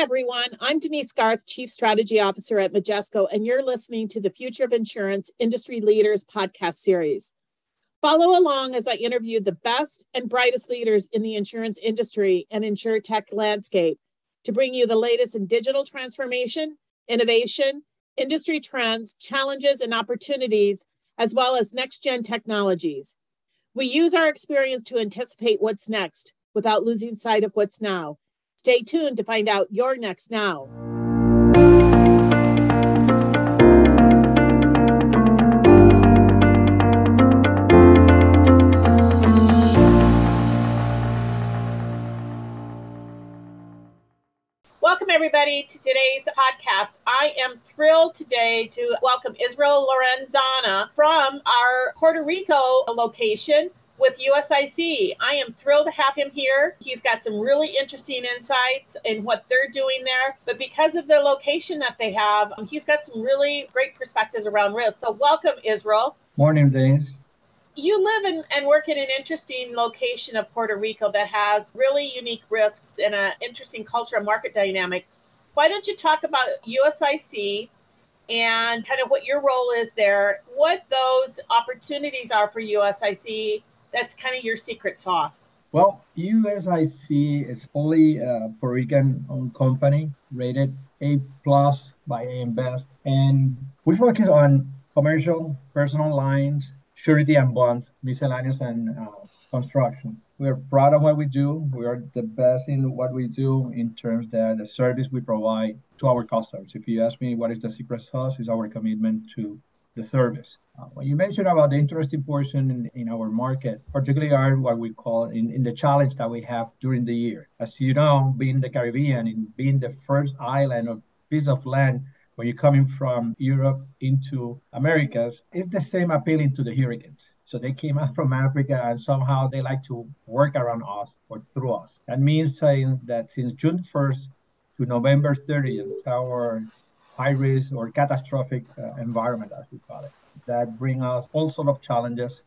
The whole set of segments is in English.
everyone. I'm Denise Garth, Chief Strategy Officer at Majesco, and you're listening to the Future of Insurance Industry Leaders podcast series. Follow along as I interview the best and brightest leaders in the insurance industry and insurtech landscape to bring you the latest in digital transformation, innovation, industry trends, challenges, and opportunities, as well as next gen technologies. We use our experience to anticipate what's next without losing sight of what's now Stay tuned to find out your next now. Welcome, everybody, to today's podcast. I am thrilled today to welcome Israel Lorenzana from our Puerto Rico location with USIC. I am thrilled to have him here. He's got some really interesting insights in what they're doing there. But because of the location that they have, um, he's got some really great perspectives around risk. So, welcome, Israel. Morning, Denise. You live in, and work in an interesting location of Puerto Rico that has really unique risks and an interesting culture and market dynamic. Why don't you talk about USIC and kind of what your role is there, what those opportunities are for USIC, that's kind of your secret sauce. Well, USIC is fully a Puerto Rican owned company, rated A plus by AM Best, and we focus on commercial, personal lines, surety and bonds, miscellaneous, and uh, construction. We are proud of what we do. We are the best in what we do in terms that the service we provide to our customers. If you ask me what is the secret sauce, is our commitment to the service. Uh, when you mentioned about the interesting portion in, in our market, particularly are what we call in, in the challenge that we have during the year. As you know, being the Caribbean and being the first island or piece of land when you're coming from Europe into Americas, it's the same appealing to the hurricanes. So they came out from Africa and somehow they like to work around us or through us. That means saying that since June 1st to November 30th, our high risk or catastrophic uh, environment, as we call it, that bring us all sort of challenges,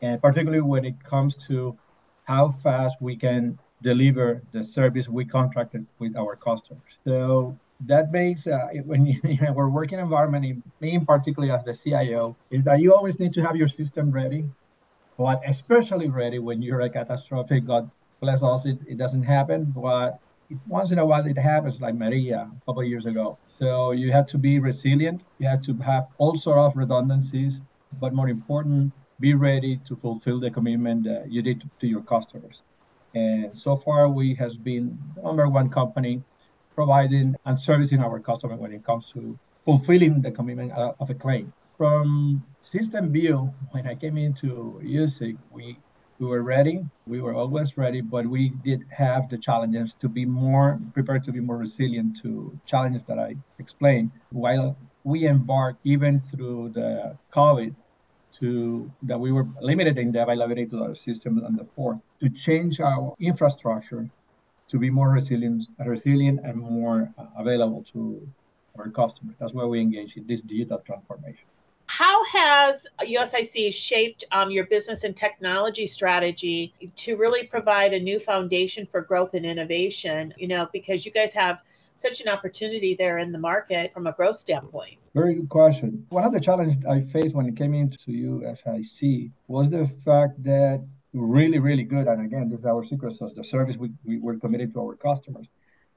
and particularly when it comes to how fast we can deliver the service we contracted with our customers. So that makes uh, when you, in our working environment, in, me particularly as the CIO, is that you always need to have your system ready, but especially ready when you're a catastrophic. God bless us, it, it doesn't happen, but once in a while it happens like maria a couple of years ago. So you have to be resilient. You have to have all sort of redundancies but more important be ready to fulfill the commitment that you did to, to your customers. And so far we has been number one company providing and servicing our customer when it comes to fulfilling the commitment uh, of a claim. From system view when i came into USIC, we we were ready. We were always ready, but we did have the challenges to be more prepared to be more resilient to challenges that I explained. While we embarked even through the COVID to that we were limited in the availability to our system and the port to change our infrastructure to be more resilient, resilient and more uh, available to our customers. That's why we engage in this digital transformation how has USIC shaped um, your business and technology strategy to really provide a new foundation for growth and innovation? You know, because you guys have such an opportunity there in the market from a growth standpoint? Very good question. One of the challenges I faced when it came into USIC was the fact that really, really good, and again, this is our secret sauce, the service we, we were committed to our customers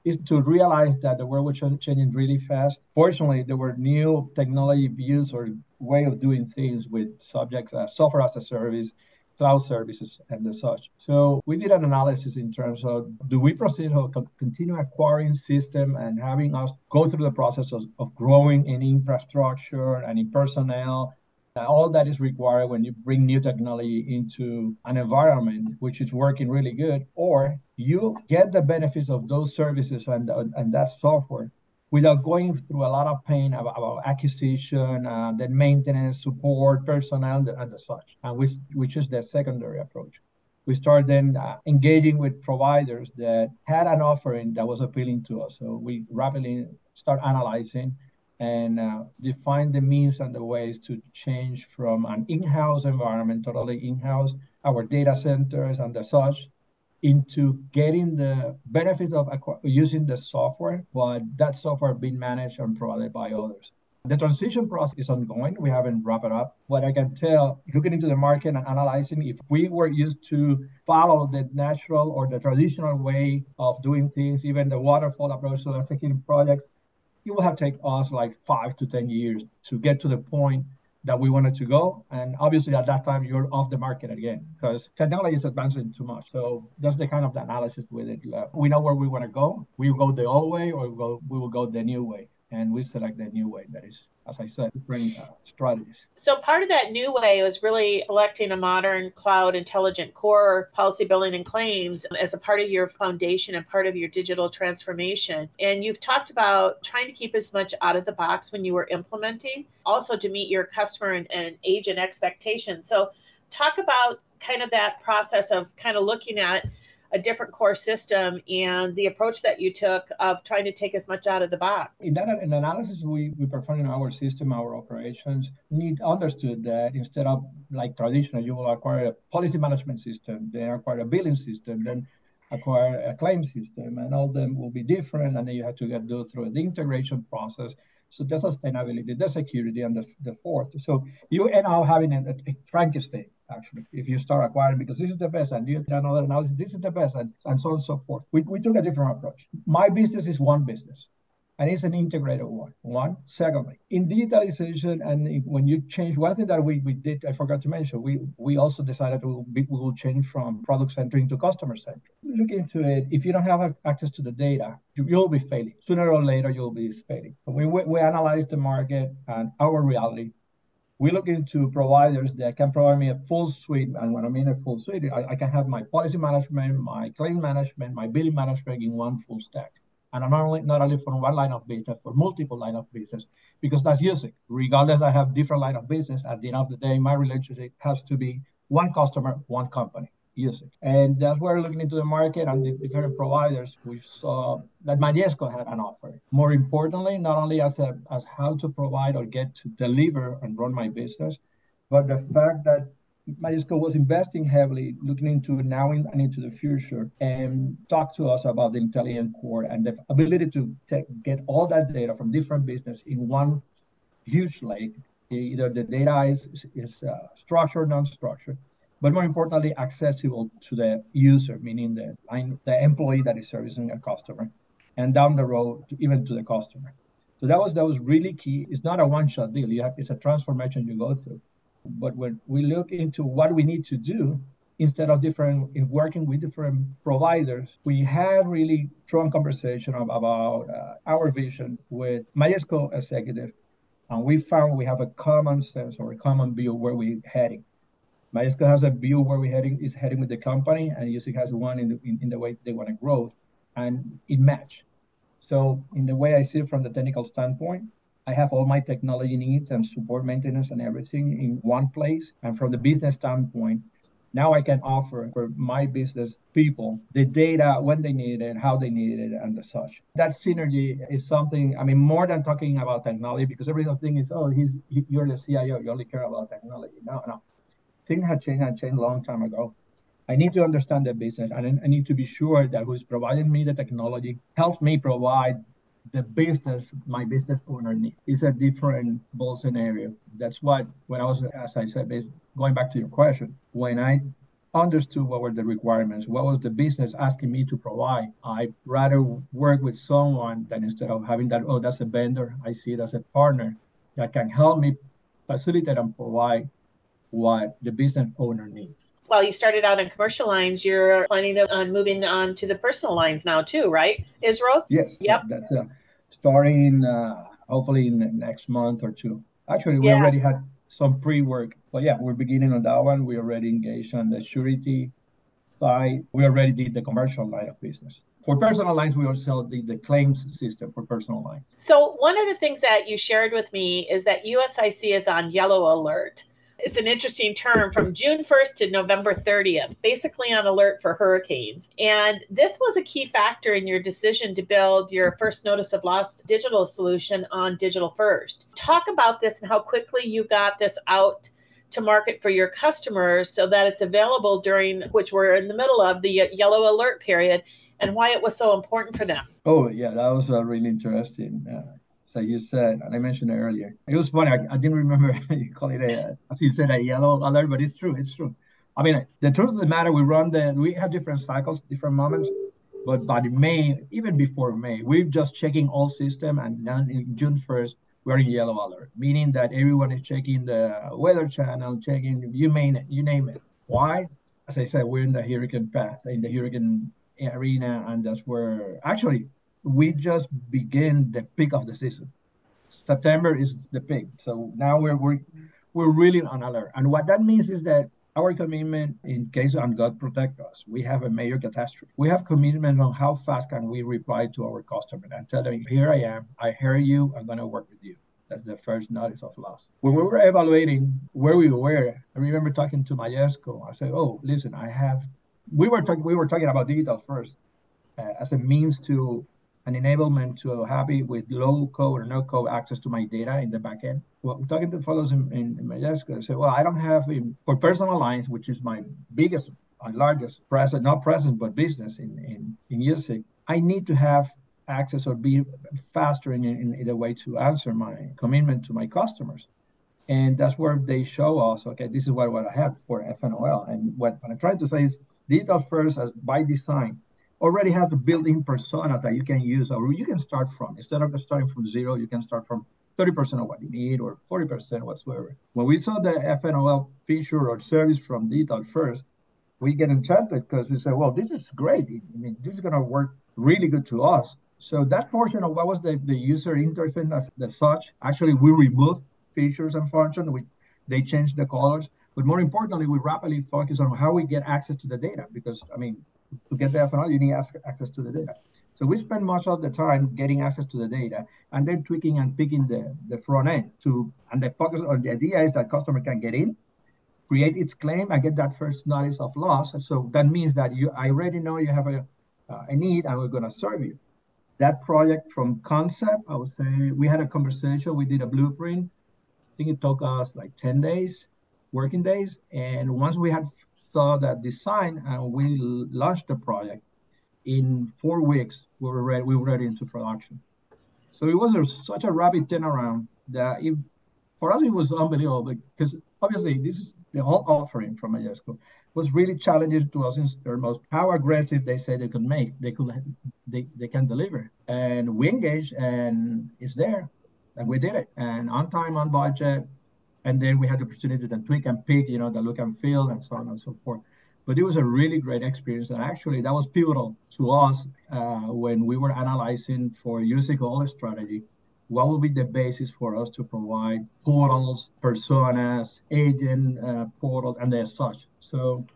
is to realize that the world was changing really fast. Fortunately, there were new technology views or way of doing things with subjects as software as a service, cloud services, and the such. So we did an analysis in terms of do we proceed to continue acquiring system and having us go through the process of, of growing in infrastructure and in personnel all that is required when you bring new technology into an environment which is working really good, or you get the benefits of those services and, and that software without going through a lot of pain about, about acquisition, uh, then maintenance, support, personnel, and, and the such, and which, which is the secondary approach. We started then uh, engaging with providers that had an offering that was appealing to us. So we rapidly start analyzing and uh, define the means and the ways to change from an in-house environment, totally in-house, our data centers and the such, into getting the benefits of using the software, but that software being managed and provided by others. The transition process is ongoing. We haven't wrapped it up. What I can tell, looking into the market and analyzing, if we were used to follow the natural or the traditional way of doing things, even the waterfall approach to executing projects, it will have taken us like five to 10 years to get to the point that we wanted to go. And obviously, at that time, you're off the market again because technology is advancing too much. So that's the kind of the analysis with it. Uh, we know where we want to go. We go the old way or we will go the new way and we select the new way that is as I said, bring uh, strategies. So part of that new way was really selecting a modern cloud intelligent core policy billing and claims as a part of your foundation and part of your digital transformation. And you've talked about trying to keep as much out of the box when you were implementing, also to meet your customer and, and agent expectations. So talk about kind of that process of kind of looking at a different core system and the approach that you took of trying to take as much out of the box. In that in analysis we, we performed in our system, our operations, need understood that instead of like traditional, you will acquire a policy management system, then acquire a billing system, then acquire a claim system, and all of them will be different, and then you have to get go through the integration process. So the sustainability, the security, and the, the fourth. So you end up having a, a Frankenstein actually, if you start acquiring, because this is the best, and you do another analysis, this is the best, and, and so on and so forth. We, we took a different approach. My business is one business, and it's an integrated one. One. Secondly, in digitalization, and when you change, one thing that we, we did, I forgot to mention, we, we also decided we, we will change from product centric to customer centric. Look into it. If you don't have access to the data, you, will be failing. Sooner or later, you'll be failing. We, we, we analyze the market and our reality we look into providers that can provide me a full suite. And when I mean a full suite, I, I, can have my policy management, my claim management, my billing management in one full stack. And I'm not only not only for one line of business, for multiple line of business, because that's using. Regardless, I have different line of business. At the end of the day, my relationship has to be one customer, one company using. And that's where looking into the market and the different providers. We saw that Majesco had an offer. More importantly, not only as a as how to provide or get to deliver and run my business, but the fact that Majesco was investing heavily, looking into now and into the future, and talk to us about the intelligent core and the ability to take, get all that data from different business in one huge lake. Either the data is, is uh, structured, non-structured, but more importantly, accessible to the user, meaning the the employee that is servicing a customer, and down the road, even to the customer. So that was that was really key. It's not a one-shot deal. You have it's a transformation you go through. But when we look into what we need to do, instead of different in working with different providers, we had really strong conversation about uh, our vision with Majesco executive, and we found we have a common sense or a common view where we're heading. Majesco has a view where we're heading is heading with the company, and USIC has one in the in, in the way they want to grow, and it match. So in the way I see it from the technical standpoint, I have all my technology needs and support maintenance and everything in one place. And from the business standpoint, now I can offer for my business people the data when they need it, how they need it, and the such. That synergy is something. I mean, more than talking about technology, because everyone thinks, oh, he's you're the CIO, you only care about technology. No, no things have changed and changed a long time ago. I need to understand the business and I need to be sure that who's providing me the technology helps me provide the business my business owner needs. It's a different ball scenario. That's what when I was, as I said, going back to your question, when I understood what were the requirements, what was the business asking me to provide, I rather work with someone than instead of having that, oh, that's a vendor. I see it as a partner that can help me facilitate and provide what the business owner needs. Well, you started out in commercial lines. You're planning on moving on to the personal lines now too, right, Israel? Yes. Yep. That's uh, starting uh, hopefully in the next month or two. Actually, we yeah. already had some pre-work, but yeah, we're beginning on that one. We already engaged on the surety side. We already did the commercial line of business. For personal lines, we also did the claims system for personal lines. So one of the things that you shared with me is that USIC is on yellow alert it's an interesting term from June 1st to November 30th, basically on alert for hurricanes. And this was a key factor in your decision to build your first notice of loss digital solution on Digital First. Talk about this and how quickly you got this out to market for your customers so that it's available during which we're in the middle of the yellow alert period and why it was so important for them. Oh, yeah, that was uh, really interesting. Uh, so you said, and I mentioned it earlier. It was funny. I, I didn't remember you call it a, as you said, a yellow alert, but it's true. It's true. I mean, the truth of the matter, we run the, we have different cycles, different moments, but by May, even before May, we're just checking all system, and then in June 1st, we're in yellow alert, meaning that everyone is checking the weather channel, checking you name it, you name it. Why? As I said, we're in the hurricane path, in the hurricane arena, and that's where actually we just begin the peak of the season. September is the peak, so now we're we're we're really on alert, and what that means is that our commitment in case and God protect us, we have a major catastrophe. We have commitment on how fast can we reply to our customer and tell them, here I am, I hear you, I'm gonna work with you. That's the first notice of loss. When we were evaluating where we were, I remember talking to Majesco. I said, "Oh, listen, I have." We were talking. We were talking about digital first uh, as a means to an enablement to happy with low code or no code access to my data in the backend. Well, talking to fellows in, in, in Majesco, I said, "Well, I don't have in, for personal lines, which is my biggest and largest present, not present, but business in in in USIC. I need to have access or be faster in, in, in the way to answer my commitment to my customers. And that's where they show us, okay, this is what, what I have for FNOL. And what, what I'm trying to say is digital first as by design already has the built-in persona that you can use or you can start from. Instead of starting from zero, you can start from 30% of what you need or 40% whatsoever. When we saw the FNOL feature or service from digital first, we get enchanted because we say, well, this is great. I mean, this is going to work really good to us. So that portion of what was the, the user interface as, as such, actually we removed features and functions. We they changed the colors. But more importantly, we rapidly focus on how we get access to the data because I mean, to get the FNOL, you need access to the data. So we spend much of the time getting access to the data and then tweaking and picking the, the front end to and the focus on the idea is that customer can get in, create its claim and get that first notice of loss. So that means that you I already know you have a, uh, a need and we're gonna serve you that project from concept, I would say we had a conversation, we did a blueprint. I think it took us like 10 days, working days. And once we had saw that design and we launched the project, in four weeks, we were ready, we were ready into production. So it was a, such a rapid turnaround that it, for us, it was unbelievable because obviously this is the whole offering from Majesco was really challenging to us in terms of how aggressive they say they could make, they could, they, they can deliver. And we engaged, and it's there, and we did it, and on time, on budget, and then we had the opportunity to tweak and pick, you know, the look and feel, and so on and so forth. But it was a really great experience, and actually that was pivotal to us uh, when we were analyzing for using all the strategy what will be the basis for us to provide portals, personas, agent uh, portals, and as such. So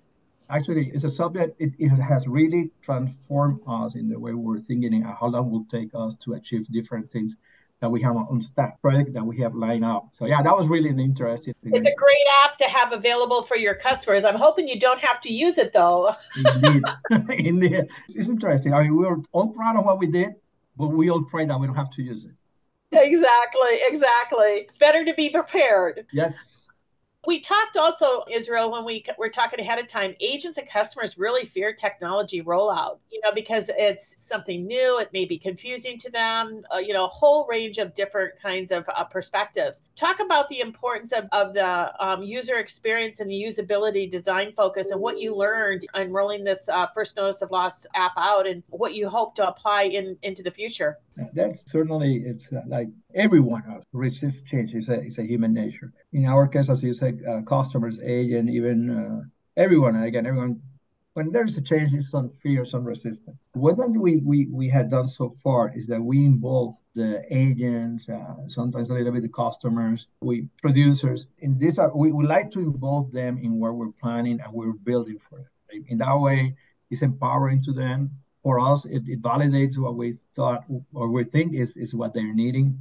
actually, it's a subject, it, it has really transformed us in the way we're thinking and how long will take us to achieve different things that we have on stack project that we have lined up. So yeah, that was really an interesting thing. It's a great app to have available for your customers. I'm hoping you don't have to use it though. Indeed. Indeed. It's interesting. I mean, we're all proud of what we did, but we all pray that we don't have to use it exactly, exactly. It's better to be prepared. Yes. We talked also, Israel, when we were talking ahead of time, agents and customers really fear technology rollout, you know, because it's something new. It may be confusing to them, uh, you know, a whole range of different kinds of uh, perspectives. Talk about the importance of, of the um, user experience and the usability design focus and what you learned in rolling this uh, first notice of loss app out and what you hope to apply in into the future. That's certainly, it's uh, like everyone resists change. It's a, it's a human nature. In our case, as you uh, customers, agent, even uh, everyone, again, everyone, when there's a change, it's some fear, some resistance. What we, we, we had done so far is that we involve the agents, uh, sometimes a little bit the customers, we producers. In this, uh, we, we like to involve them in what we're planning and we're building for them. In that way, it's empowering to them for us, it, it validates what we thought or we think is, is what they're needing.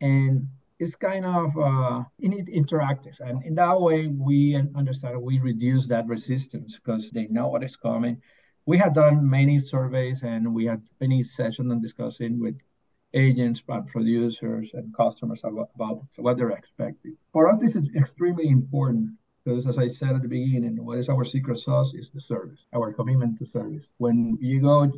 And it's kind of uh, interactive. And in that way, we understand we reduce that resistance because they know what is coming. We had done many surveys and we had many sessions and discussing with agents, producers, and customers about, about what they're expecting. For us, this is extremely important Because as I said at the beginning, what is our secret sauce is the service, our commitment to service. When you go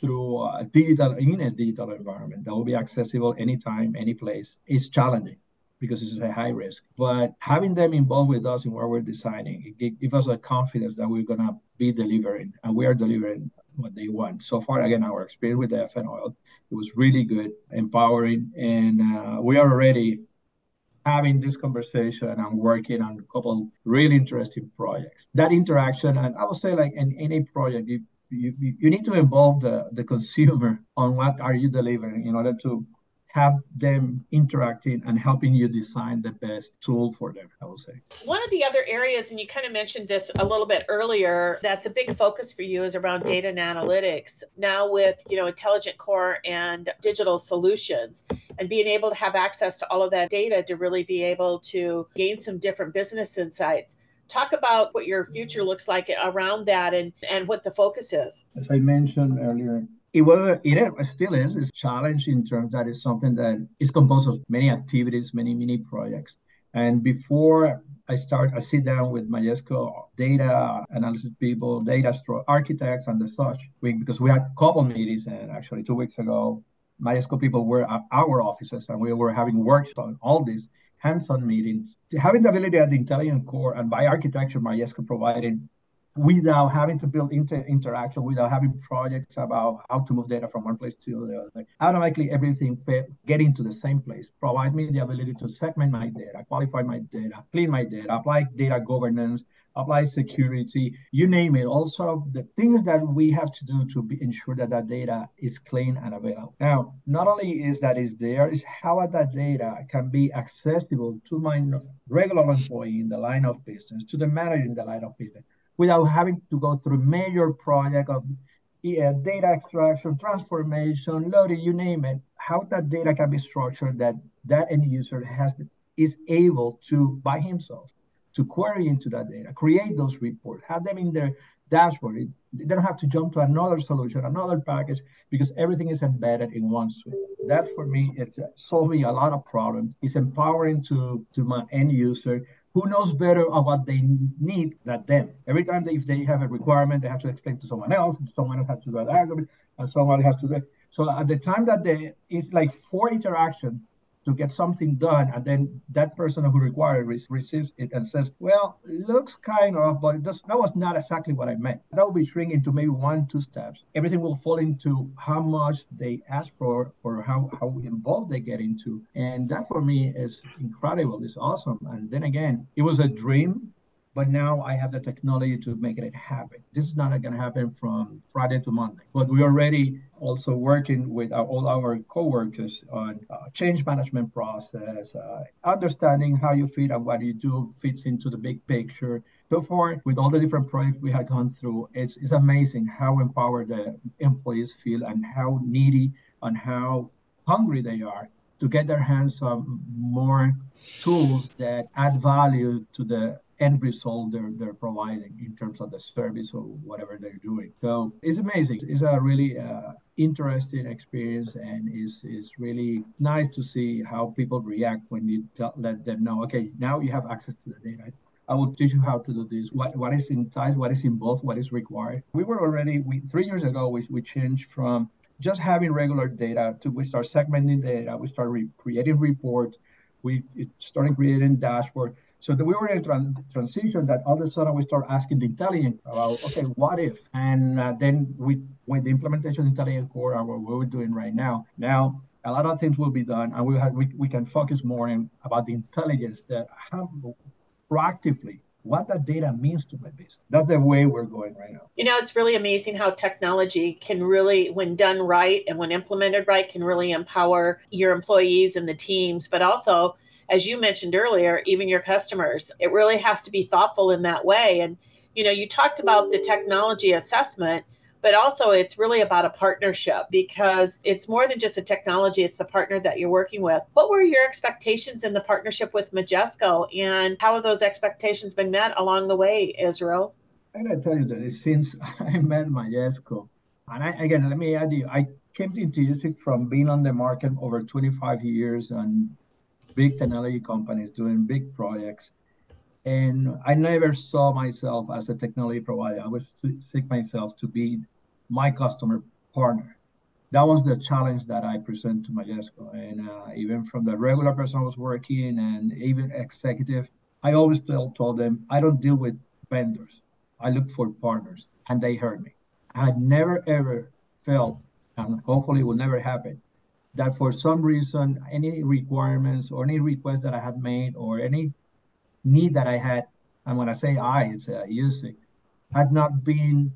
through a digital in a digital environment that will be accessible anytime, any place, is challenging because it's a high risk. But having them involved with us in what we're designing, it gives us a confidence that we're gonna be delivering, and we are delivering what they want. So far, again, our experience with the FNOL, it was really good, empowering, and uh, we are already having this conversation and working on a couple really interesting projects. That interaction, and I would say, like in any project, you you, you need to involve the, the consumer on what are you delivering in order to have them interacting and helping you design the best tool for them, I would say. One of the other areas, and you kind of mentioned this a little bit earlier, that's a big focus for you is around data and analytics. Now with, you know, intelligent core and digital solutions and being able to have access to all of that data to really be able to gain some different business insights talk about what your future looks like around that and, and what the focus is. As I mentioned earlier, it was it still is it's challenge in terms that is something that is composed of many activities many mini projects. And before i start i sit down with majesco data analysis people data architects and the such. We, because we had a couple meetings and actually two weeks ago majesco people were at our offices and we were having workshops on all these hands-on meetings having the ability at the intelligent core and by architecture majesco providing without having to build inter- interaction, without having projects about how to move data from one place to the other. Automatically, everything fit, get into the same place. Provide me the ability to segment my data, qualify my data, clean my data, apply data governance, apply security, you name it. Of the things that we have to do to be, ensure that that data is clean and available. Now, not only is that is there, is how that data can be accessible to my regular employee in the line of business, to the manager in the line of business without having to go through major project of yeah, data extraction, transformation, loading, you name it, how that data can be structured that that end user has is able to by himself to query into that data, create those reports, have them in their dashboard. they don't have to jump to another solution, another package, because everything is embedded in one suite. That for me, it's uh, solving a lot of problems. It's empowering to, to my end user who knows better of what they need than them. Every time they, if they have a requirement, they have to explain to someone else, and someone else has to do that argument, and someone has to do. So at the time that they, it's like four interaction to get something done, and then that person who required receives it and says, "Well, looks kind of, but does, that was not exactly what I meant." That will be shrinking to maybe one, two steps. Everything will fall into how much they ask for or how how involved they get into, and that for me is incredible. It's awesome. And then again, it was a dream but now I have the technology to make it happen. This is not going to happen from Friday to Monday, but we are already also working with our, all our coworkers on uh, change management process, uh, understanding how you fit and what you do fits into the big picture. So far, with all the different projects we have gone through, it's, it's amazing how empowered the employees feel and how needy and how hungry they are to get their hands on more tools that add value to the end result they're, they're providing in terms of the service or whatever they're doing. So it's amazing. It's a really uh, interesting experience and is is really nice to see how people react when you let them know, okay, now you have access to the data. I will teach you how to do this. What what is inside? What is involved? What is required? We were already we three years ago we, we changed from just having regular data to we start segmenting data. We start re- creating reports. We started creating dashboard. So that we were in a trans- transition that all of a sudden we start asking the intelligence about, okay, what if? And uh, then we, with the implementation of intelligent core and what we're doing right now, now a lot of things will be done and we have, we, we can focus more in about the intelligence that how proactively what that data means to my business. That's the way we're going right now. You know, it's really amazing how technology can really, when done right and when implemented right, can really empower your employees and the teams, but also as you mentioned earlier, even your customers. It really has to be thoughtful in that way. And, you know, you talked about the technology assessment, but also it's really about a partnership because it's more than just a technology, it's the partner that you're working with. What were your expectations in the partnership with Majesco and how have those expectations been met along the way, Israel? I gotta tell you that since I met Majesco, and I, again, let me add you, I came into USIC from being on the market over 25 years and big technology companies doing big projects. And I never saw myself as a technology provider. I was seek myself to be my customer partner. That was the challenge that I present to Majesco. And uh, even from the regular person I was working and even executive, I always tell, told them, I don't deal with vendors. I look for partners. And they heard me. I had never, ever felt, and hopefully it will never happen, that for some reason, any requirements or any requests that I had made or any need that I had, and when I say I, it's uh, USIC, had not been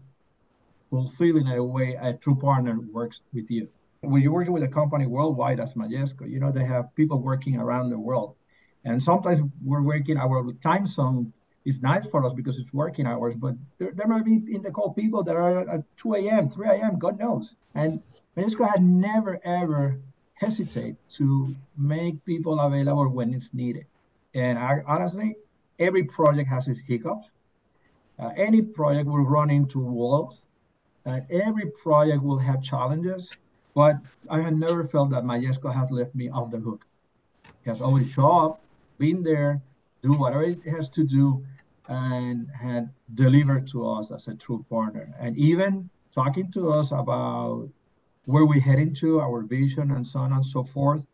fulfilled in a way a true partner works with you. When you're working with a company worldwide as Majesco, you know, they have people working around the world. And sometimes we're working, our time zone is nice for us because it's working hours, but there, there might be in the call people that are at 2 a.m., 3 a.m., God knows. And Majesco had never, ever hesitate to make people available when it's needed. And I, honestly, every project has its hiccups. Uh, any project will run into walls. Uh, every project will have challenges, but I have never felt that Majesco has left me off the hook. He has always shown up, been there, do whatever it has to do, and had delivered to us as a true partner. And even talking to us about where we're heading to, our vision, and so on and so forth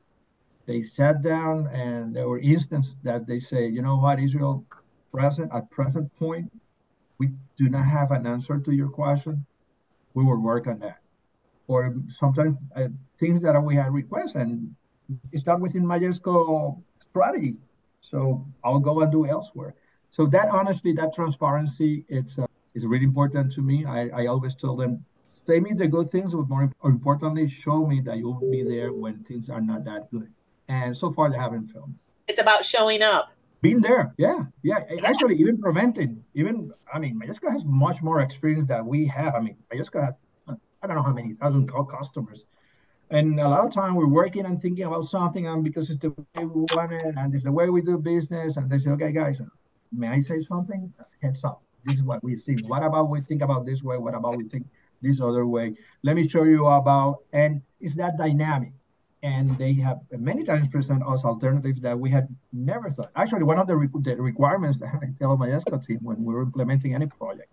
they sat down and there were instances that they say, you know what, Israel, present at present point, we do not have an answer to your question. We will work on that. Or sometimes uh, things that we had requests and it's not within Majesco strategy. So I'll go and do elsewhere. So that honestly, that transparency, it's uh, is really important to me. I, I always tell them, say me the good things, but more importantly, show me that you'll be there when things are not that good and so far they haven't filmed. It's about showing up. Being there, yeah, yeah. yeah. Actually, even preventing, even I mean, Majesco has much more experience that we have. I mean, Majesco had I don't know how many thousand customers, and a lot of time we're working and thinking about something, and because it's the way we want it, and it's the way we do business, and they say, okay, guys, may I say something? Heads up. This is what we think. What about we think about this way? What about we think this other way? Let me show you about, and it's that dynamic and they have many times present us alternatives that we had never thought. Actually, one of the, the requirements that I tell Majesco team when we're implementing any project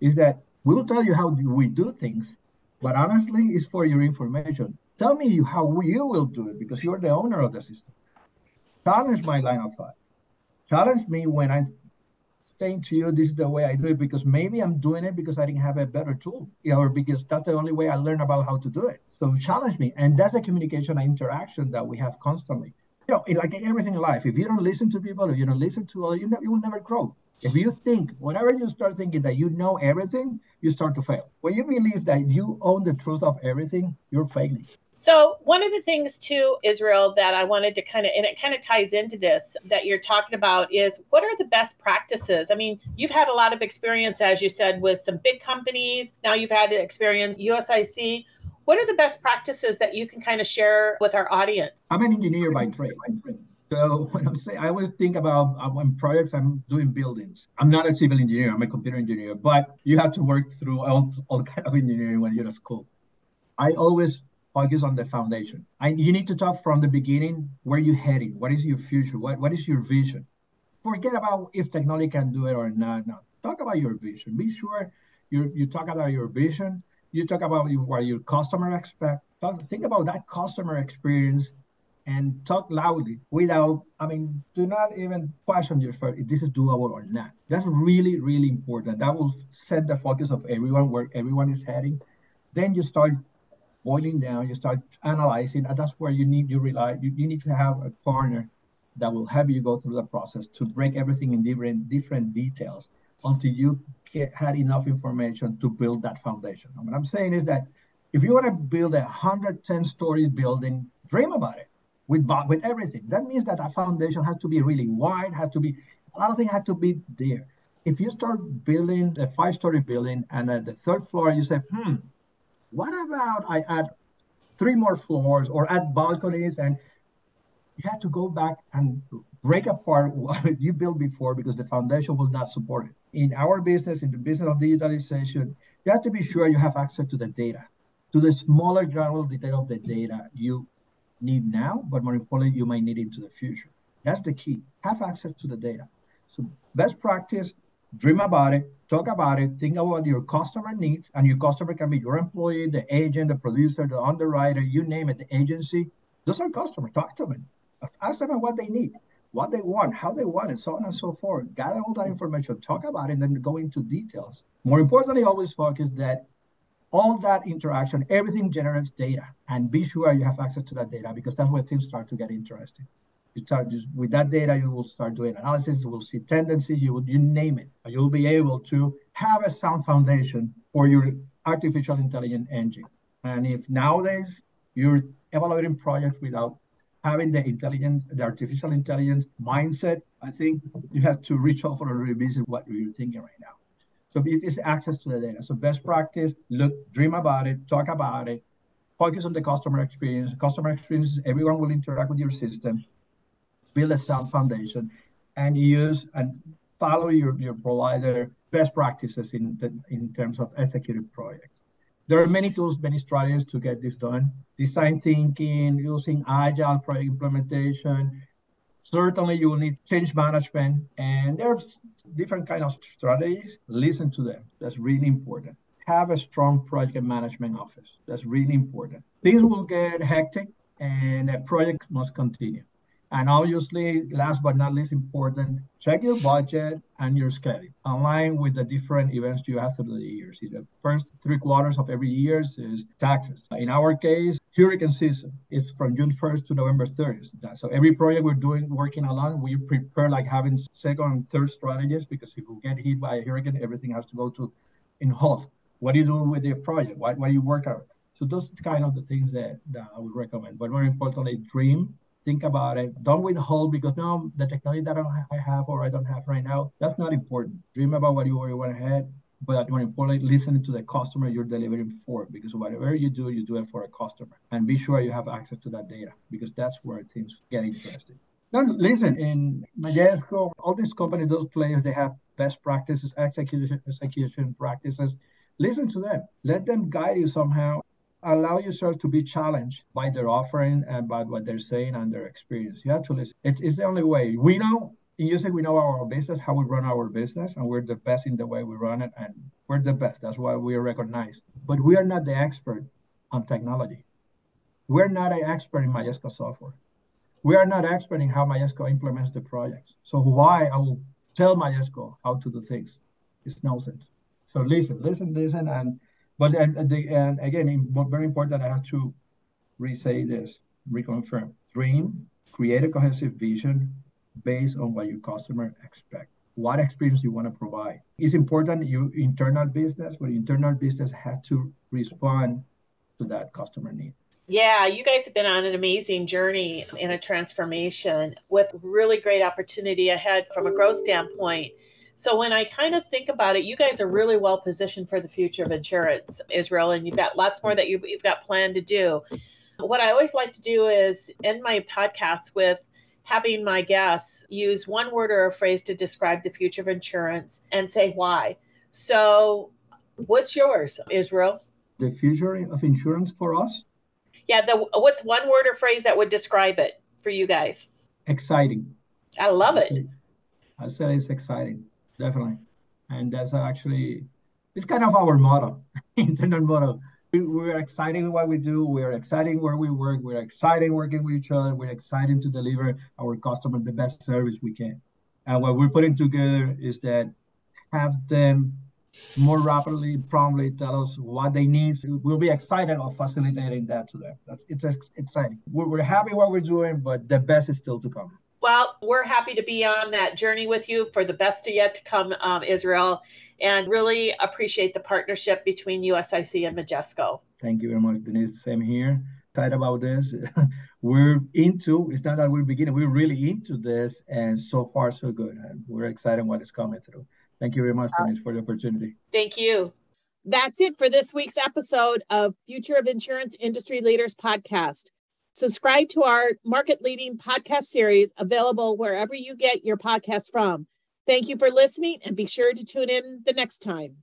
is that we will tell you how we do things, but honestly, it's for your information. Tell me how you will do it because you're the owner of the system. Challenge my line of thought. Challenge me when I'm saying to you, this is the way I do it because maybe I'm doing it because I didn't have a better tool, or because that's the only way I learned about how to do it. So challenge me. And that's a communication and interaction that we have constantly. You know, like everything in life, if you don't listen to people, you don't listen to other, you, know, you will never grow. If you think, whenever you start thinking that you know everything, you start to fail. When you believe that you own the truth of everything, you're failing. So, one of the things too, Israel, that I wanted to kind of, and it kind of ties into this that you're talking about is what are the best practices? I mean, you've had a lot of experience, as you said, with some big companies. Now you've had experience USIC. What are the best practices that you can kind of share with our audience? I'm an engineer by trade. So when I'm saying, I always think about uh, when projects I'm doing buildings. I'm not a civil engineer. I'm a computer engineer, but you have to work through all, all kind of engineering when you're at school. I always focus on the foundation. And you need to talk from the beginning where you're heading. What is your future? What, what is your vision? Forget about if technology can do it or not. No, talk about your vision. Be sure you, you talk about your vision. You talk about what your customer expect. Talk, think about that customer experience and talk loudly without, I mean, do not even question yourself if this is doable or not. That's really, really important. That will set the focus of everyone where everyone is heading. Then you start boiling down, you start analyzing, and that's where you need you rely. You, you need to have a partner that will help you go through the process to break everything in different different details until you get, had enough information to build that foundation. And what I'm saying is that if you want to build a 110 stories building, dream about it with with everything. That means that a foundation has to be really wide, has to be a lot of things have to be there. If you start building a five-story building and at the third floor you say, hmm, what about I add three more floors or add balconies and you have to go back and break apart what you built before because the foundation will not support it. In our business, in the business of digitalization, you have to be sure you have access to the data, to the smaller granular detail of the data you need now, but more importantly, you might need into the future. That's the key. Have access to the data. So best practice, dream about it, talk about it, think about your customer needs, and your customer can be your employee, the agent, the producer, the underwriter, you name it, the agency. Those are customers. Talk to them. Ask them what they need, what they want, how they want it, so on and so forth. Gather all that information, talk about it, and then go into details. More importantly, always focus that all that interaction, everything generates data, and be sure you have access to that data because that's where things start to get interesting. You start just with that data you will start doing analysis you will see tendencies you will you name it. You'll be able to have a sound foundation for your artificial intelligence engine. And if nowadays you're evaluating projects without having the intelligence the artificial intelligence mindset i think you have to reach over and revisit what you're thinking right now so it is access to the data so best practice look dream about it talk about it focus on the customer experience customer experience everyone will interact with your system build a sound foundation, and use and follow your, your provider best practices in, the, in terms of executive projects. There are many tools, many strategies to get this done. Design thinking, using agile project implementation. Certainly you will need change management and there's different kind of strategies. Listen to them. That's really important. Have a strong project management office. That's really important. Things will get hectic and a project must continue. And obviously, last but not least important, check your budget and your schedule. Align with the different events you have through the years. The first three quarters of every year is taxes. In our case, hurricane season is from June 1st to November 30th. So every project we're doing, working along, we prepare like having second and third strategies because if we get hit by a hurricane, everything has to go to in halt. What do you do with your project? What, what do you work out? So those kind of the things that, that I would recommend. But more importantly, dream think about it. Don't withhold because no, the technology that I have or I don't have right now, that's not important. Dream about what you already want ahead, but more importantly, listen to the customer you're delivering for because whatever you do, you do it for a customer. And be sure you have access to that data because that's where things get interesting. Now, listen, in Majesco, all these companies, those players, they have best practices, execution, execution practices. Listen to them. Let them guide you somehow allow yourself to be challenged by their offering and by what they're saying and their experience. You have to listen. It's, it's the only way. We know in USIC, we know our business, how we run our business, and we're the best in the way we run it, and we're the best. That's why we are recognized. But we are not the expert on technology. We're not an expert in Majesco software. We are not expert in how Majesco implements the projects. So why I will tell Majesco how to do things? It's nonsense. So listen, listen, listen, and but and, and, again, very important, I have to re-say this, reconfirm. Dream, create a cohesive vision based on what your customer expect. What experience you want to provide. It's important your internal business, but internal business has to respond to that customer need. Yeah, you guys have been on an amazing journey in a transformation with really great opportunity ahead from a growth standpoint. So when I kind of think about it, you guys are really well positioned for the future of insurance, Israel, and you've got lots more that you've, you've got planned to do. What I always like to do is end my podcast with having my guests use one word or a phrase to describe the future of insurance and say why. So, what's yours, Israel? The future of insurance for us? Yeah, the what's one word or phrase that would describe it for you guys? Exciting. I love it. I say it's exciting definitely. And that's actually, it's kind of our motto, internal motto. We, we're excited what we do. We're excited where we work. We're excited working with each other. We're excited to deliver our customer the best service we can. And what we're putting together is that have them more rapidly, promptly tell us what they need. We'll be excited of facilitating that to them. That's it's exciting. We're, we're happy what we're doing, but the best is still to come. Well, we're happy to be on that journey with you for the best to yet to come, um, Israel, and really appreciate the partnership between USIC and Majesco. Thank you very much, Denise. Same here. Excited about this. we're into, it's not that we're beginning, we're really into this, and so far, so good. And we're excited what is coming through. Thank you very much, Denise, for the opportunity. Thank you. That's it for this week's episode of Future of Insurance Industry Leaders podcast. Subscribe to our market leading podcast series available wherever you get your podcast from. Thank you for listening and be sure to tune in the next time.